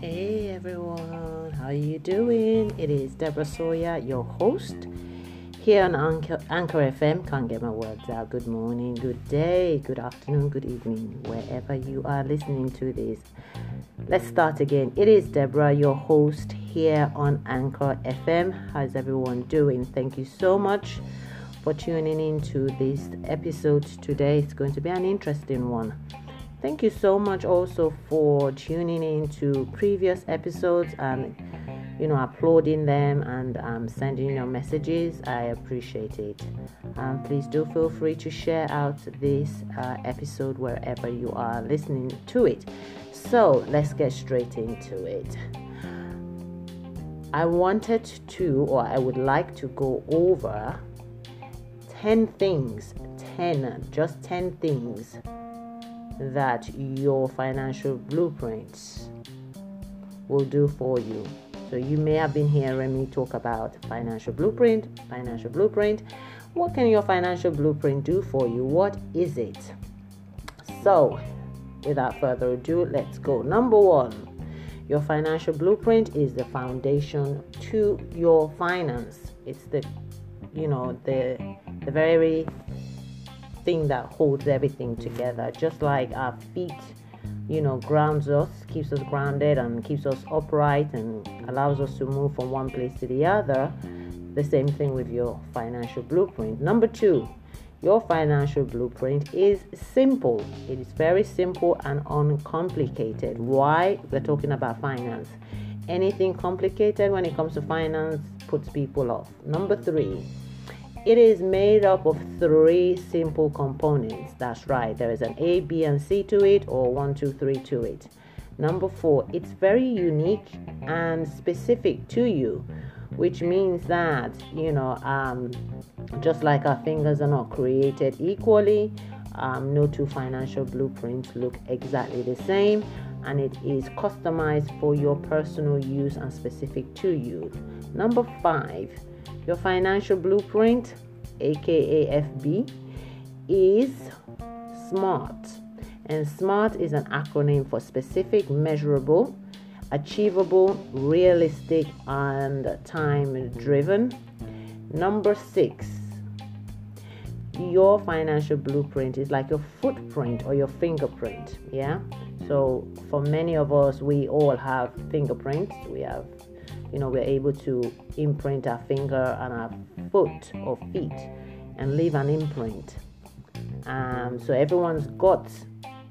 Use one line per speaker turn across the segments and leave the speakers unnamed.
Hey everyone, how are you doing? It is Deborah Sawyerr, your host here on Anchor, Anchor FM. Can't get my words out. Good morning, good day, good afternoon, good evening, wherever you are listening to this. Let's start again. It is Deborah, your host here on Anchor FM. How's everyone doing? Thank you so much for tuning in to this episode today. It's going to be an interesting one. Thank you so much also for tuning in to previous episodes and you know uploading them and um, sending your messages. I appreciate it. Um, please do feel free to share out this uh, episode wherever you are listening to it. So let's get straight into it. I wanted to, or I would like to go over 10 things, 10, just 10 things that your financial blueprints will do for you. So you may have been hearing me talk about financial blueprint, financial blueprint. What can your financial blueprint do for you? What is it? So, without further ado, let's go. Number 1. Your financial blueprint is the foundation to your finance. It's the you know, the the very thing that holds everything together. Just like our feet, you know, grounds us, keeps us grounded, and keeps us upright, and allows us to move from one place to the other. The same thing with your financial blueprint. Number two, your financial blueprint is simple. It is very simple and uncomplicated. Why? We're talking about finance. Anything complicated when it comes to finance puts people off. Number three, it is made up of three simple components. That's right. There is an A, B, and C to it, or one, two, three to it. Number four, it's very unique and specific to you, which means that, you know, um, just like our fingers are not created equally, um, no two financial blueprints look exactly the same, and it is customized for your personal use and specific to you. Number five, your financial blueprint, aka FB, is SMART. And SMART is an acronym for specific, measurable, achievable, realistic, and time driven. Number six, your financial blueprint is like your footprint or your fingerprint. Yeah. So for many of us, we all have fingerprints. We have you know, we're able to imprint our finger and our foot or feet and leave an imprint. Um, so everyone's got,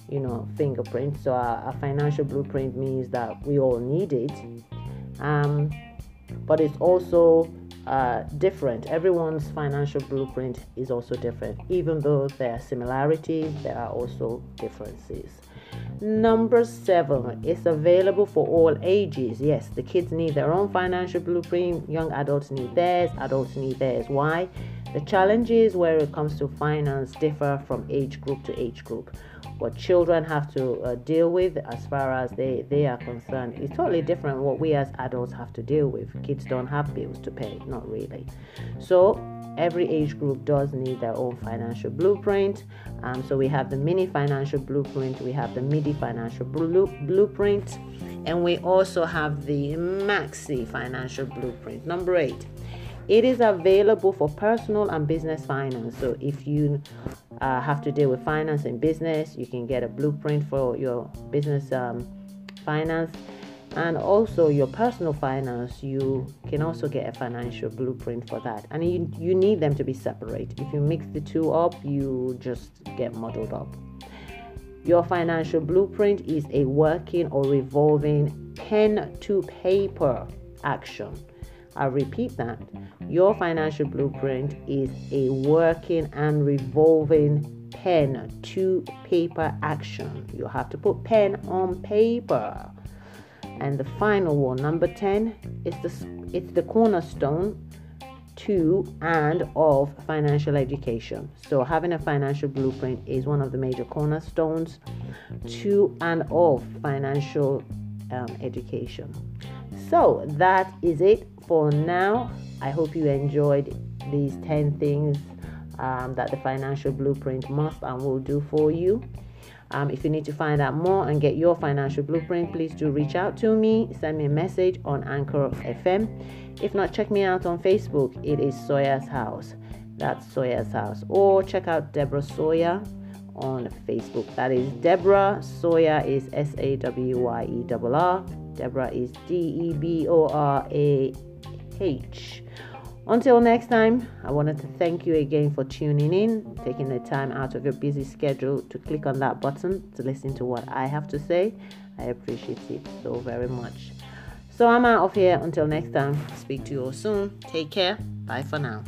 you know, fingerprints. So our, our, financial blueprint means that we all need it. Um, but it's also uh, different. Everyone's financial blueprint is also different. Even though there are similarities, there are also differences. Number seven, it's available for all ages. Yes, the kids need their own financial blueprint, young adults need theirs, adults need theirs. Why? The challenges where it comes to finance differ from age group to age group. What children have to uh, deal with as far as they, they are concerned is totally different what we as adults have to deal with. Kids don't have bills to pay, not really. So every age group does need their own financial blueprint. Um, so we have the mini financial blueprint, we have the midi financial blueprint, and we also have the maxi financial blueprint. Number eight, it is available for personal and business finance. So if you uh, have to deal with finance and business, you can get a blueprint for your business um, finance. And also your personal finance you can also get a financial blueprint for that. And you, you need them to be separate. If you mix the two up you just get muddled up. Your financial blueprint is a working or revolving pen to paper action i repeat that your financial blueprint is a working and revolving pen to paper action you have to put pen on paper and the final one, number 10, is the, it's the cornerstone to and of financial education. So, having a financial blueprint is one of the major cornerstones to and of financial um, education. So, that is it for now. I hope you enjoyed these 10 things um, that the financial blueprint must and will do for you. Um, if you need to find out more and get your financial blueprint, please do reach out to me. Send me a message on Anchor FM. If not, check me out on Facebook. It is Sawyerr's House. That's Sawyerr's House. Or check out Deborah Sawyerr on Facebook. That is Deborah Sawyerr is S A W Y E R R. Deborah is D E B O R A H. Until next time, I wanted to thank you again for tuning in, taking the time out of your busy schedule to click on that button to listen to what I have to say. I appreciate it so very much. So I'm out of here. Until next time, speak to you all soon. Take care. Bye for now.